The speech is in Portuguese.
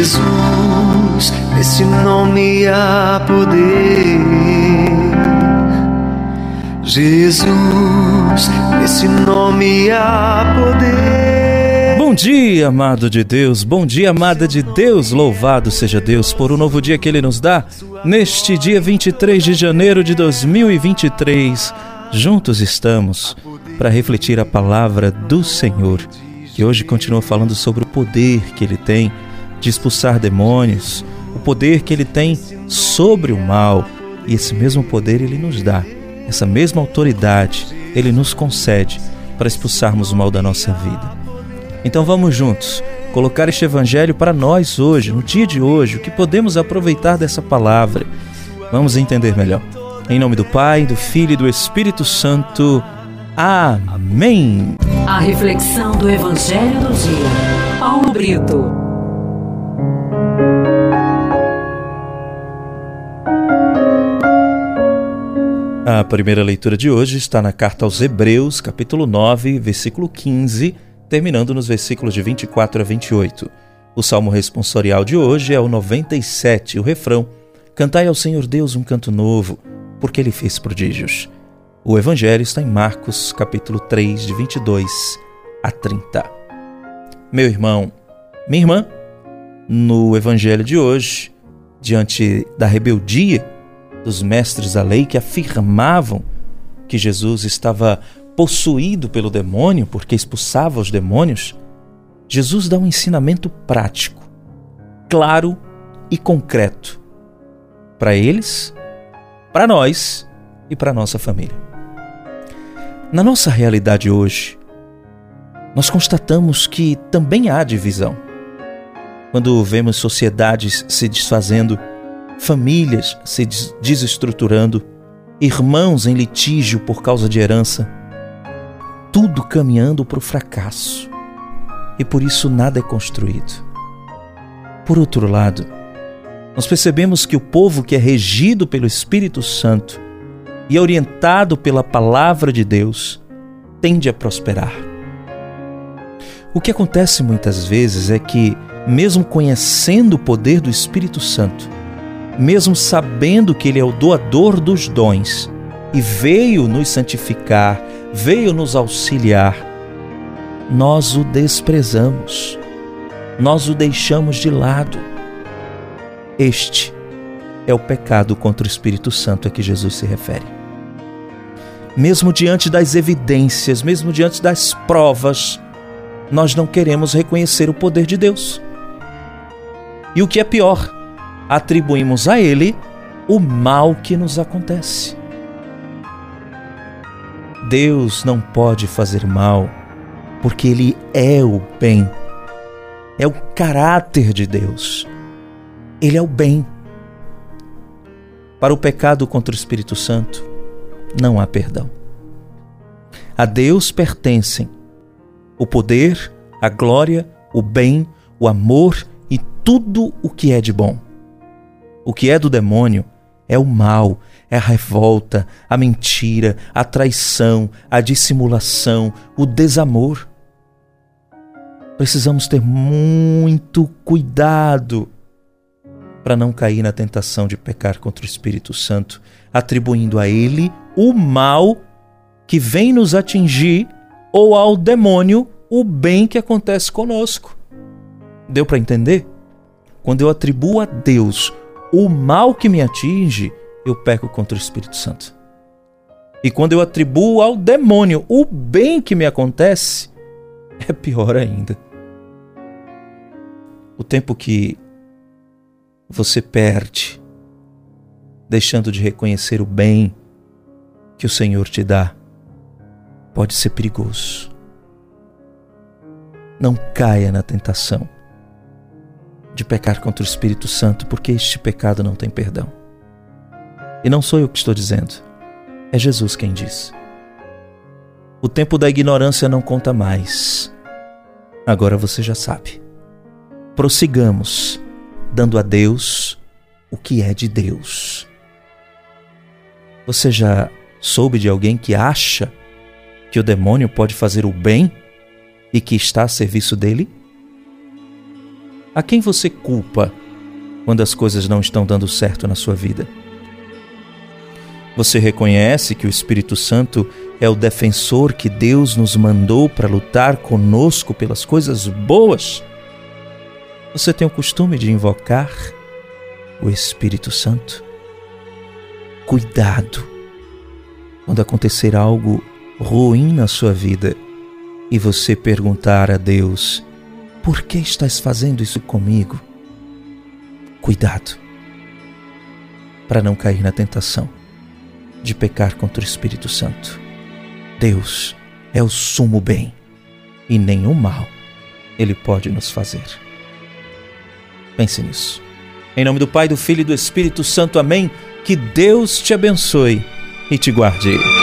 Jesus, nesse nome há poder. Jesus, nesse nome há poder. Bom dia, amado de Deus, bom dia, amada de Deus, louvado seja Deus por um novo dia que Ele nos dá, neste dia 23 de janeiro de 2023. Juntos estamos para refletir a palavra do Senhor que hoje continua falando sobre o poder que ele tem de expulsar demônios, o poder que ele tem sobre o mal. E esse mesmo poder ele nos dá, essa mesma autoridade ele nos concede para expulsarmos o mal da nossa vida. Então vamos juntos colocar este evangelho para nós hoje, no dia de hoje, o que podemos aproveitar dessa palavra. Vamos entender melhor. Em nome do Pai, do Filho e do Espírito Santo. Amém. A reflexão do Evangelho do Dia. Paulo Brito. A primeira leitura de hoje está na carta aos Hebreus, capítulo 9, versículo 15, terminando nos versículos de 24 a 28. O salmo responsorial de hoje é o 97, o refrão: Cantai ao Senhor Deus um canto novo, porque ele fez prodígios. O evangelho está em Marcos, capítulo 3, de 22 a 30. Meu irmão, minha irmã, no evangelho de hoje, diante da rebeldia dos mestres da lei que afirmavam que Jesus estava possuído pelo demônio porque expulsava os demônios, Jesus dá um ensinamento prático, claro e concreto para eles, para nós e para nossa família. Na nossa realidade hoje, nós constatamos que também há divisão. Quando vemos sociedades se desfazendo, famílias se desestruturando, irmãos em litígio por causa de herança, tudo caminhando para o fracasso. E por isso nada é construído. Por outro lado, nós percebemos que o povo que é regido pelo Espírito Santo e orientado pela palavra de Deus, tende a prosperar. O que acontece muitas vezes é que, mesmo conhecendo o poder do Espírito Santo, mesmo sabendo que Ele é o doador dos dons e veio nos santificar, veio nos auxiliar, nós o desprezamos, nós o deixamos de lado. Este é o pecado contra o Espírito Santo a que Jesus se refere mesmo diante das evidências, mesmo diante das provas, nós não queremos reconhecer o poder de Deus. E o que é pior, atribuímos a Ele o mal que nos acontece. Deus não pode fazer mal, porque Ele é o bem. É o caráter de Deus. Ele é o bem. Para o pecado contra o Espírito Santo, não há perdão. A Deus pertencem o poder, a glória, o bem, o amor e tudo o que é de bom. O que é do demônio é o mal, é a revolta, a mentira, a traição, a dissimulação, o desamor. Precisamos ter muito cuidado para não cair na tentação de pecar contra o Espírito Santo, atribuindo a ele o mal que vem nos atingir ou ao demônio o bem que acontece conosco. Deu para entender? Quando eu atribuo a Deus o mal que me atinge, eu peco contra o Espírito Santo. E quando eu atribuo ao demônio o bem que me acontece, é pior ainda. O tempo que você perde, deixando de reconhecer o bem que o Senhor te dá, pode ser perigoso. Não caia na tentação de pecar contra o Espírito Santo, porque este pecado não tem perdão. E não sou eu que estou dizendo, é Jesus quem diz. O tempo da ignorância não conta mais. Agora você já sabe. Prossigamos dando a Deus o que é de Deus. Você já soube de alguém que acha que o demônio pode fazer o bem e que está a serviço dele? A quem você culpa quando as coisas não estão dando certo na sua vida? Você reconhece que o Espírito Santo é o defensor que Deus nos mandou para lutar conosco pelas coisas boas? Você tem o costume de invocar o Espírito Santo? Cuidado quando acontecer algo ruim na sua vida e você perguntar a Deus: por que estás fazendo isso comigo? Cuidado para não cair na tentação de pecar contra o Espírito Santo. Deus é o sumo bem e nenhum mal ele pode nos fazer. Pense nisso. Em nome do Pai, do Filho e do Espírito Santo, amém. Que Deus te abençoe e te guarde.